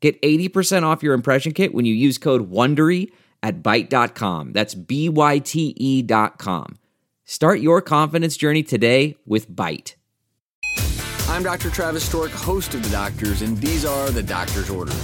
Get 80% off your impression kit when you use code WONDERY at Byte.com. That's B-Y-T-E dot com. Start your confidence journey today with Byte. I'm Dr. Travis Stork, host of The Doctors, and these are the doctor's orders.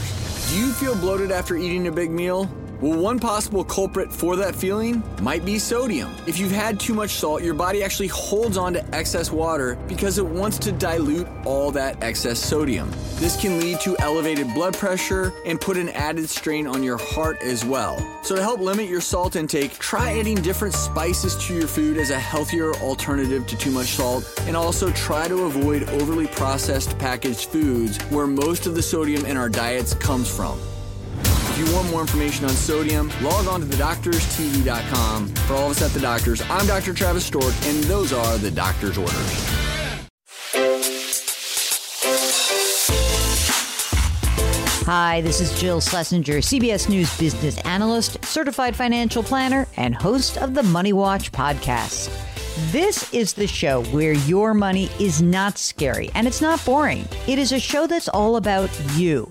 Do you feel bloated after eating a big meal? Well, one possible culprit for that feeling might be sodium. If you've had too much salt, your body actually holds on to excess water because it wants to dilute all that excess sodium. This can lead to elevated blood pressure and put an added strain on your heart as well. So, to help limit your salt intake, try adding different spices to your food as a healthier alternative to too much salt, and also try to avoid overly processed packaged foods where most of the sodium in our diets comes from. If you want more information on sodium, log on to thedoctorstv.com. For all of us at The Doctors, I'm Dr. Travis Stork, and those are The Doctor's Orders. Hi, this is Jill Schlesinger, CBS News business analyst, certified financial planner, and host of the Money Watch podcast. This is the show where your money is not scary and it's not boring. It is a show that's all about you.